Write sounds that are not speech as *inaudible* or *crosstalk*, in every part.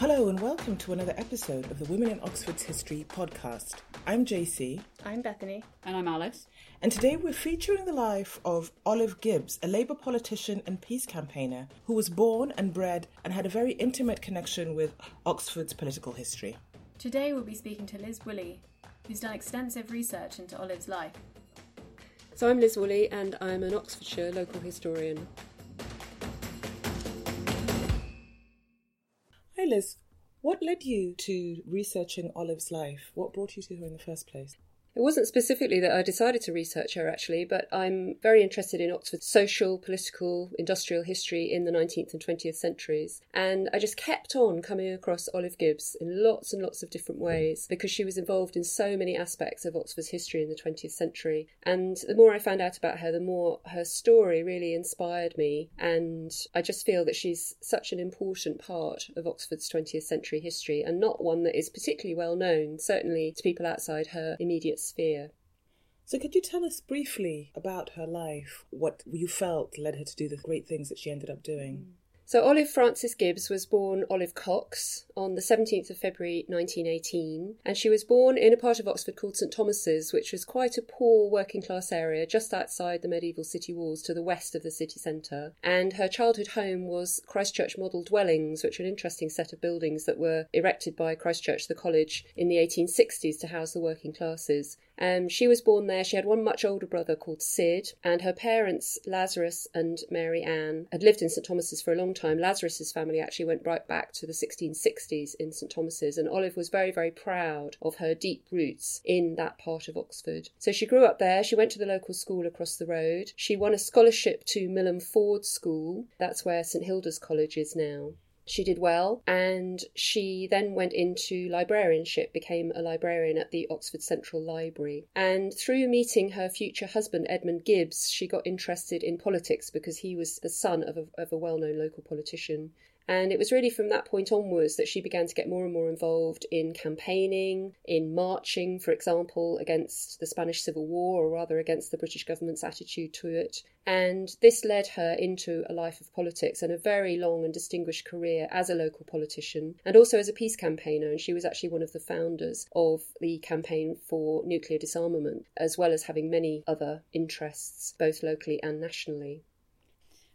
Hello and welcome to another episode of the Women in Oxford's History podcast. I'm JC. I'm Bethany. And I'm Alice. And today we're featuring the life of Olive Gibbs, a Labour politician and peace campaigner who was born and bred and had a very intimate connection with Oxford's political history. Today we'll be speaking to Liz Woolley, who's done extensive research into Olive's life. So I'm Liz Woolley and I'm an Oxfordshire local historian. Liz, what led you to researching Olive's life? What brought you to her in the first place? It wasn't specifically that I decided to research her, actually, but I'm very interested in Oxford's social, political, industrial history in the 19th and 20th centuries. And I just kept on coming across Olive Gibbs in lots and lots of different ways because she was involved in so many aspects of Oxford's history in the 20th century. And the more I found out about her, the more her story really inspired me. And I just feel that she's such an important part of Oxford's 20th century history and not one that is particularly well known, certainly to people outside her immediate sphere. So, could you tell us briefly about her life, what you felt led her to do the great things that she ended up doing? So, Olive Frances Gibbs was born Olive Cox on the 17th of February 1918, and she was born in a part of Oxford called St Thomas's, which was quite a poor working class area just outside the medieval city walls to the west of the city centre. And her childhood home was Christ Church Model Dwellings, which are an interesting set of buildings that were erected by Christ Church, the college, in the 1860s to house the working classes. Um, she was born there. She had one much older brother called Sid, and her parents, Lazarus and Mary Ann, had lived in St Thomas's for a long time. Lazarus's family actually went right back to the 1660s in St Thomas's, and Olive was very, very proud of her deep roots in that part of Oxford. So she grew up there. She went to the local school across the road. She won a scholarship to Milham Ford School. That's where St Hilda's College is now. She did well, and she then went into librarianship, became a librarian at the Oxford Central Library. And through meeting her future husband, Edmund Gibbs, she got interested in politics because he was the son of a, of a well known local politician. And it was really from that point onwards that she began to get more and more involved in campaigning, in marching, for example, against the Spanish Civil War, or rather against the British government's attitude to it. And this led her into a life of politics and a very long and distinguished career as a local politician and also as a peace campaigner. And she was actually one of the founders of the campaign for nuclear disarmament, as well as having many other interests, both locally and nationally.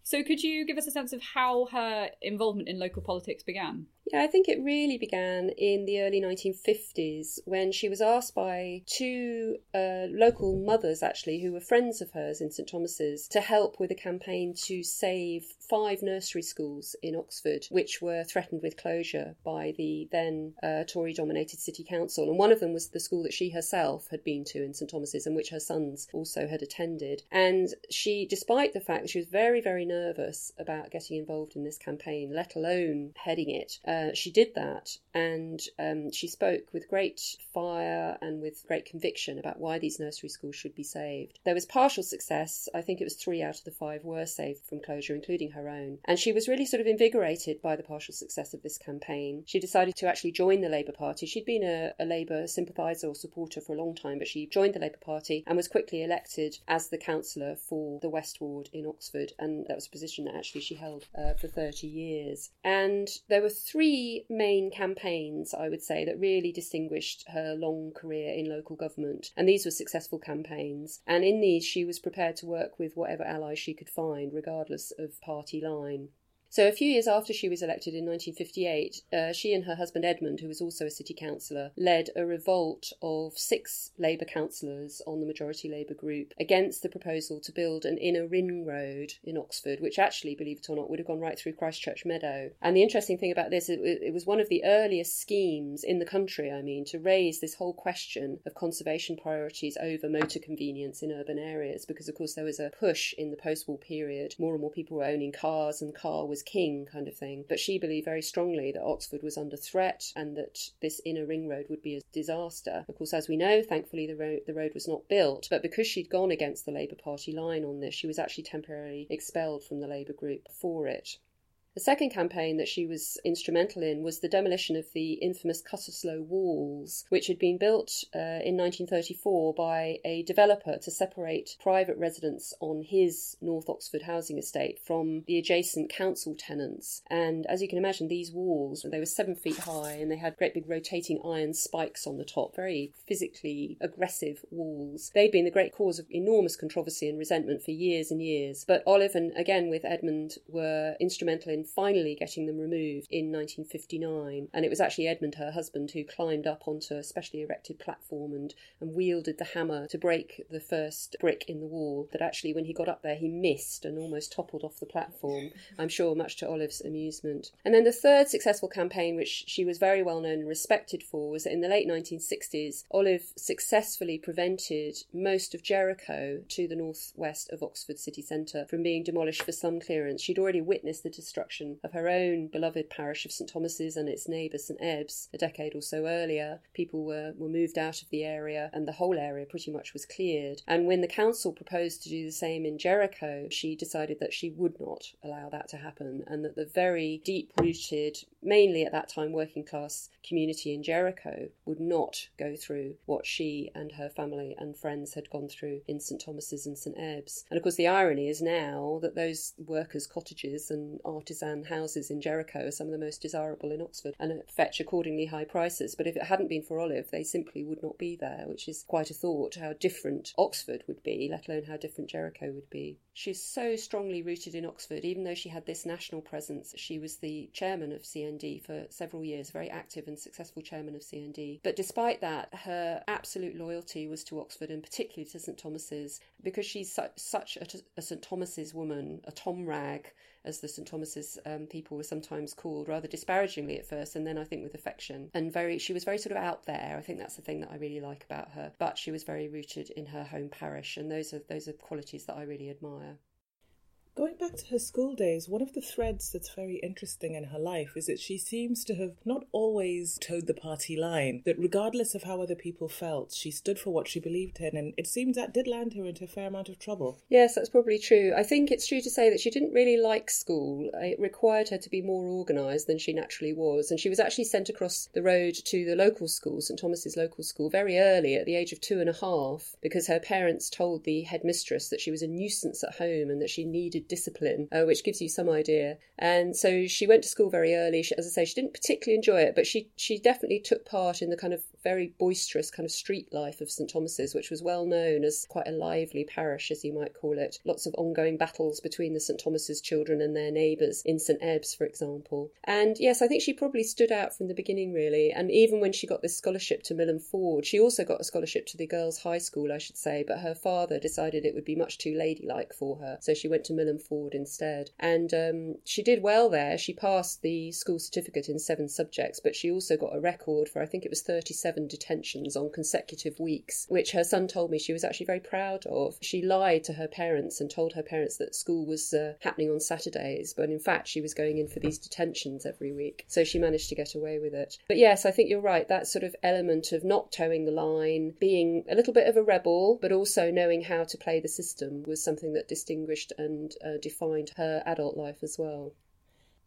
So, could you give us a sense of how her involvement in local politics began? Yeah, I think it really began in the early 1950s when she was asked by two uh, local mothers, actually, who were friends of hers in St Thomas's, to help with a campaign to save five nursery schools in Oxford, which were threatened with closure by the then uh, Tory dominated City Council. And one of them was the school that she herself had been to in St Thomas's and which her sons also had attended. And she, despite the fact that she was very, very nervous about getting involved in this campaign, let alone heading it, uh, she did that and um, she spoke with great fire and with great conviction about why these nursery schools should be saved. There was partial success. I think it was three out of the five were saved from closure, including her own. And she was really sort of invigorated by the partial success of this campaign. She decided to actually join the Labour Party. She'd been a, a Labour sympathiser or supporter for a long time, but she joined the Labour Party and was quickly elected as the councillor for the West Ward in Oxford. And that was a position that actually she held uh, for 30 years. And there were three main campaigns, I would say, that really distinguished her long career in local government. And these were successful campaigns. And in these, she was prepared to work with whatever allies she could find, regardless of party line. So, a few years after she was elected in 1958, uh, she and her husband Edmund, who was also a city councillor, led a revolt of six Labour councillors on the majority Labour group against the proposal to build an inner ring road in Oxford, which actually, believe it or not, would have gone right through Christ Church Meadow. And the interesting thing about this, it, it was one of the earliest schemes in the country, I mean, to raise this whole question of conservation priorities over motor convenience in urban areas, because of course there was a push in the post war period. More and more people were owning cars, and car was king kind of thing. But she believed very strongly that Oxford was under threat and that this inner ring road would be a disaster. Of course, as we know, thankfully the road the road was not built. But because she'd gone against the Labour Party line on this, she was actually temporarily expelled from the Labour group for it. The second campaign that she was instrumental in was the demolition of the infamous Cutteslowe Walls, which had been built uh, in 1934 by a developer to separate private residents on his North Oxford housing estate from the adjacent council tenants. And as you can imagine, these walls, they were seven feet high and they had great big rotating iron spikes on the top, very physically aggressive walls. They'd been the great cause of enormous controversy and resentment for years and years. But Olive and again with Edmund were instrumental in finally getting them removed in 1959. And it was actually Edmund, her husband, who climbed up onto a specially erected platform and, and wielded the hammer to break the first brick in the wall. That actually, when he got up there, he missed and almost toppled off the platform, *laughs* I'm sure, much to Olive's amusement. And then the third successful campaign, which she was very well known and respected for, was that in the late 1960s, Olive successfully prevented most of Jericho to the northwest of Oxford city centre from being demolished for slum clearance. She'd already witnessed the destruction of her own beloved parish of St Thomas's and its neighbour St Ebbs a decade or so earlier. People were, were moved out of the area and the whole area pretty much was cleared. And when the council proposed to do the same in Jericho, she decided that she would not allow that to happen and that the very deep rooted, mainly at that time working class community in Jericho would not go through what she and her family and friends had gone through in St Thomas's and St Ebbs. And of course, the irony is now that those workers' cottages and artisan houses in Jericho are some of the most desirable in Oxford and fetch accordingly high prices. But if it hadn't been for Olive, they simply would not be there, which is quite a thought how different Oxford would be, let alone how different Jericho would be. She's so strongly rooted in Oxford, even though she had this national presence. She was the chairman of CND for several years, very active and successful chairman of CND. But despite that, her absolute loyalty was to Oxford and particularly to St Thomas's because she's su- such a, a St Thomas's woman, a Tom Rag, as the St Thomas's um, people were sometimes called, rather disparagingly at first, and then I think with affection. And very, she was very sort of out there. I think that's the thing that I really like about her. But she was very rooted in her home parish, and those are those are qualities that I really admire. Going back to her school days, one of the threads that's very interesting in her life is that she seems to have not always toed the party line, that regardless of how other people felt, she stood for what she believed in, and it seems that did land her into a fair amount of trouble. Yes, that's probably true. I think it's true to say that she didn't really like school. It required her to be more organised than she naturally was, and she was actually sent across the road to the local school, St Thomas's local school, very early at the age of two and a half, because her parents told the headmistress that she was a nuisance at home and that she needed discipline, uh, which gives you some idea. And so she went to school very early. She, as I say, she didn't particularly enjoy it, but she she definitely took part in the kind of very boisterous kind of street life of St Thomas's, which was well known as quite a lively parish, as you might call it. Lots of ongoing battles between the St Thomas's children and their neighbours in St Ebbs, for example. And yes, I think she probably stood out from the beginning, really. And even when she got this scholarship to Milham Ford, she also got a scholarship to the girls' high school, I should say, but her father decided it would be much too ladylike for her, so she went to Milham Ford instead. And um, she did well there. She passed the school certificate in seven subjects, but she also got a record for, I think it was 37 detentions on consecutive weeks, which her son told me she was actually very proud of. She lied to her parents and told her parents that school was uh, happening on Saturdays, but in fact she was going in for these detentions every week. So she managed to get away with it. But yes, I think you're right. That sort of element of not toeing the line, being a little bit of a rebel, but also knowing how to play the system was something that distinguished and uh, defined her adult life as well.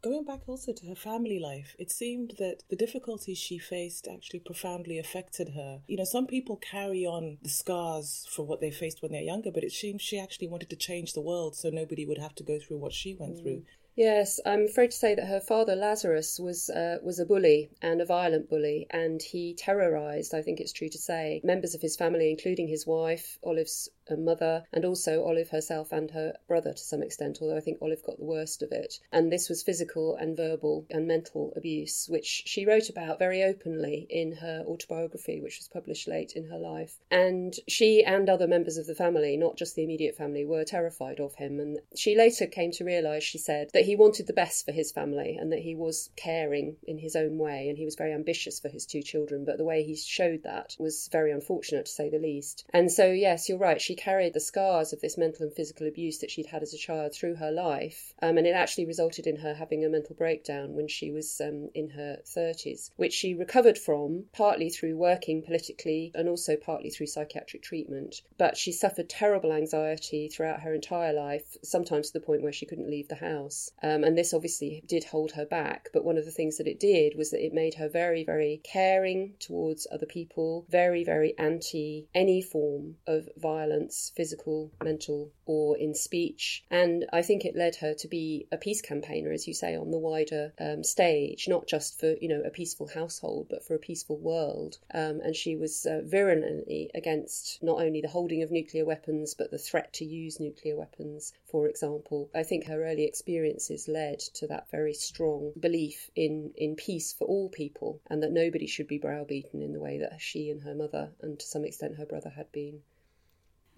Going back also to her family life, it seemed that the difficulties she faced actually profoundly affected her. You know, some people carry on the scars for what they faced when they're younger, but it seems she actually wanted to change the world so nobody would have to go through what she went mm. through. Yes, I'm afraid to say that her father Lazarus was uh, was a bully and a violent bully, and he terrorised. I think it's true to say members of his family, including his wife, Olive's mother, and also Olive herself and her brother to some extent, although I think Olive got the worst of it. And this was physical and verbal and mental abuse, which she wrote about very openly in her autobiography, which was published late in her life. And she and other members of the family, not just the immediate family, were terrified of him. And she later came to realise, she said, that he wanted the best for his family and that he was caring in his own way and he was very ambitious for his two children. But the way he showed that was very unfortunate, to say the least. And so, yes, you're right. She carried the scars of this mental and physical abuse that she'd had as a child through her life. Um, and it actually resulted in her having a mental breakdown when she was um, in her 30s, which she recovered from partly through working politically and also partly through psychiatric treatment. But she suffered terrible anxiety throughout her entire life, sometimes to the point where she couldn't leave the house. Um, and this obviously did hold her back. But one of the things that it did was that it made her very, very caring towards other people, very, very anti any form of violence, physical, mental, or in speech. And I think it led her to be a peace campaigner, as you say, on the wider um, stage, not just for you know a peaceful household, but for a peaceful world. Um, and she was uh, virulently against not only the holding of nuclear weapons, but the threat to use nuclear weapons. For example, I think her early experiences led to that very strong belief in in peace for all people, and that nobody should be browbeaten in the way that she and her mother, and to some extent her brother, had been.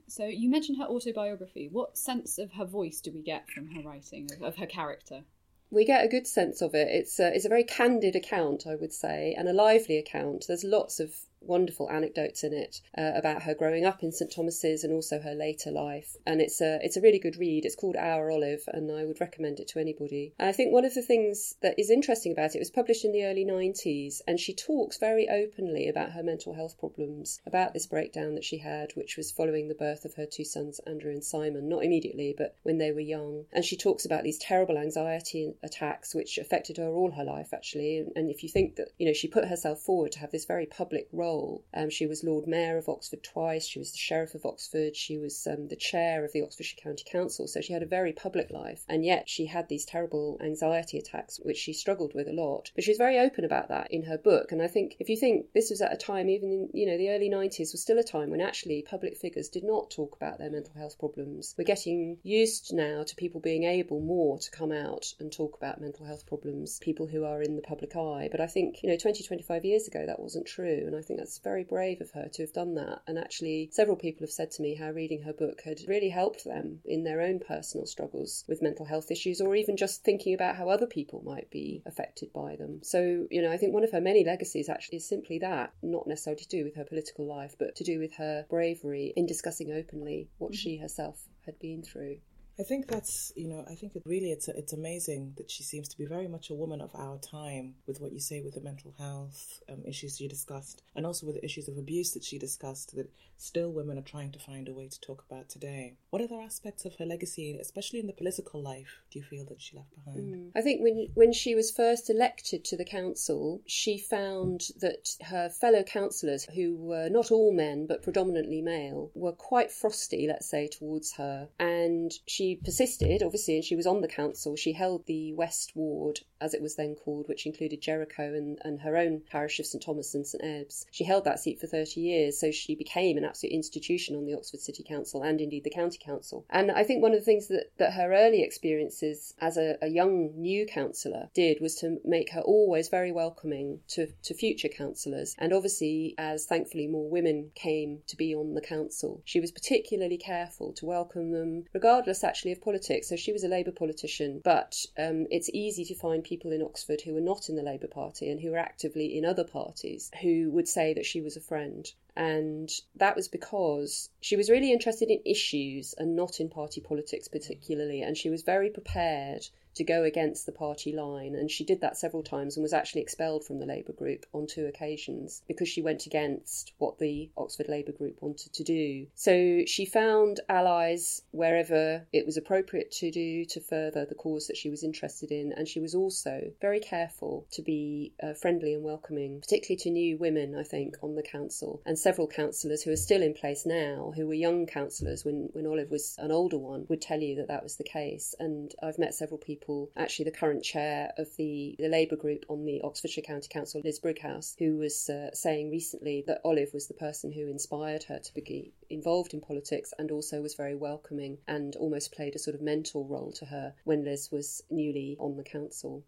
So you mentioned her autobiography. What sense of her voice do we get from her writing of, of her character? we get a good sense of it. It's a, it's a very candid account, I would say, and a lively account. There's lots of wonderful anecdotes in it uh, about her growing up in St Thomas's and also her later life. And it's a it's a really good read. It's called Our Olive, and I would recommend it to anybody. And I think one of the things that is interesting about it, it was published in the early 90s, and she talks very openly about her mental health problems, about this breakdown that she had, which was following the birth of her two sons, Andrew and Simon, not immediately, but when they were young. And she talks about these terrible anxiety attacks, which affected her all her life, actually. And if you think that, you know, she put herself forward to have this very public role role. Um, she was Lord Mayor of Oxford twice, she was the Sheriff of Oxford, she was um, the Chair of the Oxfordshire County Council, so she had a very public life, and yet she had these terrible anxiety attacks, which she struggled with a lot. But she was very open about that in her book, and I think if you think this was at a time, even in you know the early 90s, was still a time when actually public figures did not talk about their mental health problems. We're getting used now to people being able more to come out and talk about mental health problems, people who are in the public eye. But I think, you know, 20, 25 years ago, that wasn't true. And I think that's very brave of her to have done that. And actually, several people have said to me how reading her book had really helped them in their own personal struggles with mental health issues, or even just thinking about how other people might be affected by them. So, you know, I think one of her many legacies actually is simply that, not necessarily to do with her political life, but to do with her bravery in discussing openly what mm-hmm. she herself had been through. I think that's you know I think it really it's it's amazing that she seems to be very much a woman of our time with what you say with the mental health um, issues you discussed and also with the issues of abuse that she discussed that still women are trying to find a way to talk about today. What other aspects of her legacy, especially in the political life, do you feel that she left behind? Mm. I think when when she was first elected to the council, she found that her fellow councillors, who were not all men but predominantly male, were quite frosty, let's say, towards her, and she persisted, obviously, and she was on the council. She held the West Ward, as it was then called, which included Jericho and, and her own parish of St Thomas and St Ebbs. She held that seat for 30 years, so she became an absolute institution on the Oxford City Council and indeed the County Council. And I think one of the things that, that her early experiences as a, a young new councillor did was to make her always very welcoming to, to future councillors. And obviously, as thankfully more women came to be on the council, she was particularly careful to welcome them, regardless actually actually of politics. So she was a Labour politician, but um, it's easy to find people in Oxford who were not in the Labour Party and who were actively in other parties who would say that she was a friend. And that was because she was really interested in issues and not in party politics particularly. And she was very prepared to go against the party line, and she did that several times and was actually expelled from the Labour group on two occasions because she went against what the Oxford Labour group wanted to do. So she found allies wherever it was appropriate to do to further the cause that she was interested in, and she was also very careful to be uh, friendly and welcoming, particularly to new women, I think, on the council, and several councillors who are still in place now, who were young councillors when, when Olive was an older one, would tell you that that was the case. And I've met several people actually the current chair of the, the Labour group on the Oxfordshire County Council, Liz Brighouse, who was uh, saying recently that Olive was the person who inspired her to be involved in politics and also was very welcoming and almost played a sort of mentor role to her when Liz was newly on the council.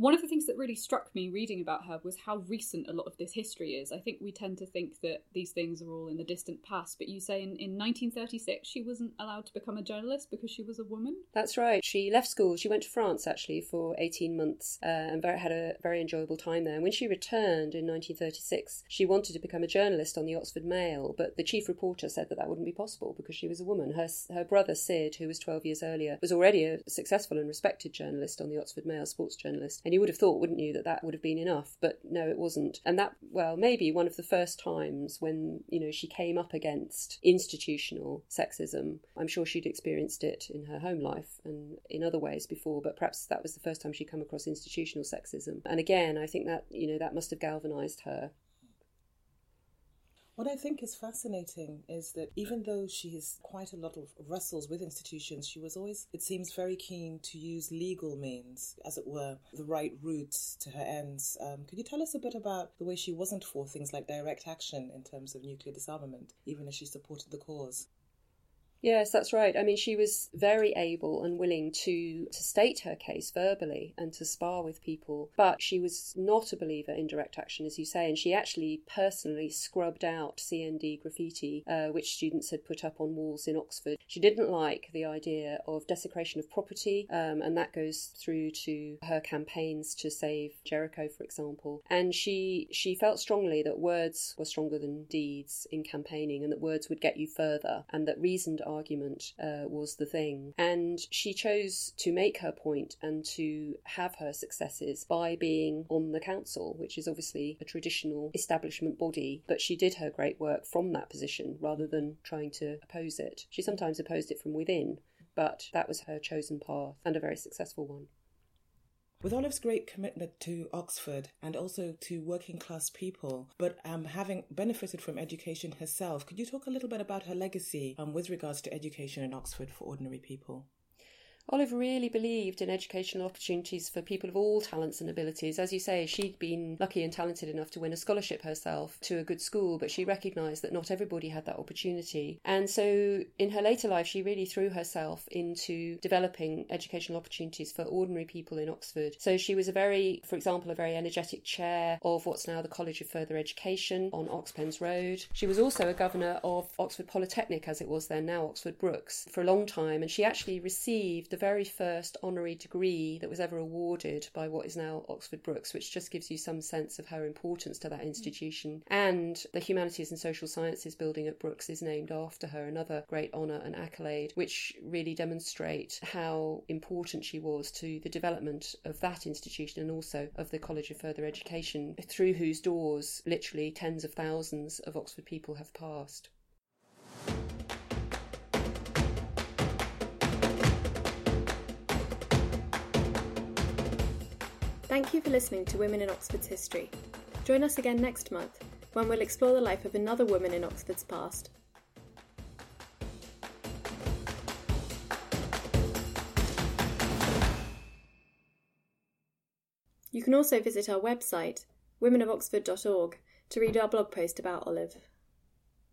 One of the things that really struck me reading about her was how recent a lot of this history is. I think we tend to think that these things are all in the distant past, but you say in, in 1936 she wasn't allowed to become a journalist because she was a woman? That's right. She left school. She went to France actually for 18 months uh, and very, had a very enjoyable time there. And when she returned in 1936, she wanted to become a journalist on the Oxford Mail, but the chief reporter said that that wouldn't be possible because she was a woman. Her, her brother Sid, who was 12 years earlier, was already a successful and respected journalist on the Oxford Mail, sports journalist. And you would have thought, wouldn't you, that that would have been enough? But no, it wasn't. And that, well, maybe one of the first times when, you know, she came up against institutional sexism. I'm sure she'd experienced it in her home life and in other ways before, but perhaps that was the first time she'd come across institutional sexism. And again, I think that, you know, that must have galvanized her what I think is fascinating is that even though she has quite a lot of wrestles with institutions, she was always, it seems, very keen to use legal means, as it were, the right routes to her ends. Um, could you tell us a bit about the way she wasn't for things like direct action in terms of nuclear disarmament, even as she supported the cause? Yes, that's right. I mean, she was very able and willing to, to state her case verbally and to spar with people, but she was not a believer in direct action, as you say, and she actually personally scrubbed out CND graffiti, uh, which students had put up on walls in Oxford. She didn't like the idea of desecration of property, um, and that goes through to her campaigns to save Jericho, for example. And she she felt strongly that words were stronger than deeds in campaigning, and that words would get you further, and that reasoned argument uh, was the thing. And she chose to make her point and to have her successes by being on the council, which is obviously a traditional establishment body, but she did her great work from that position rather than trying to oppose it. She sometimes opposed it from within, but that was her chosen path and a very successful one. With Olive's great commitment to Oxford and also to working class people, but um, having benefited from education herself, could you talk a little bit about her legacy um, with regards to education in Oxford for ordinary people? Olive really believed in educational opportunities for people of all talents and abilities. As you say, she'd been lucky and talented enough to win a scholarship herself to a good school, but she recognised that not everybody had that opportunity. And so in her later life, she really threw herself into developing educational opportunities for ordinary people in Oxford. So she was a very, for example, a very energetic chair of what's now the College of Further Education on Oxpens Road. She was also a governor of Oxford Polytechnic, as it was then, now Oxford Brookes, for a long time, and she actually the very first honorary degree that was ever awarded by what is now Oxford Brookes, which just gives you some sense of her importance to that institution. And the Humanities and Social Sciences building at Brookes is named after her, another great honour and accolade, which really demonstrate how important she was to the development of that institution and also of the College of Further Education, through whose doors literally tens of thousands of Oxford people have passed. Thank you for listening to Women in Oxford's History. Join us again next month when we'll explore the life of another woman in Oxford's past. You can also visit our website, womenofoxford.org, to read our blog post about Olive.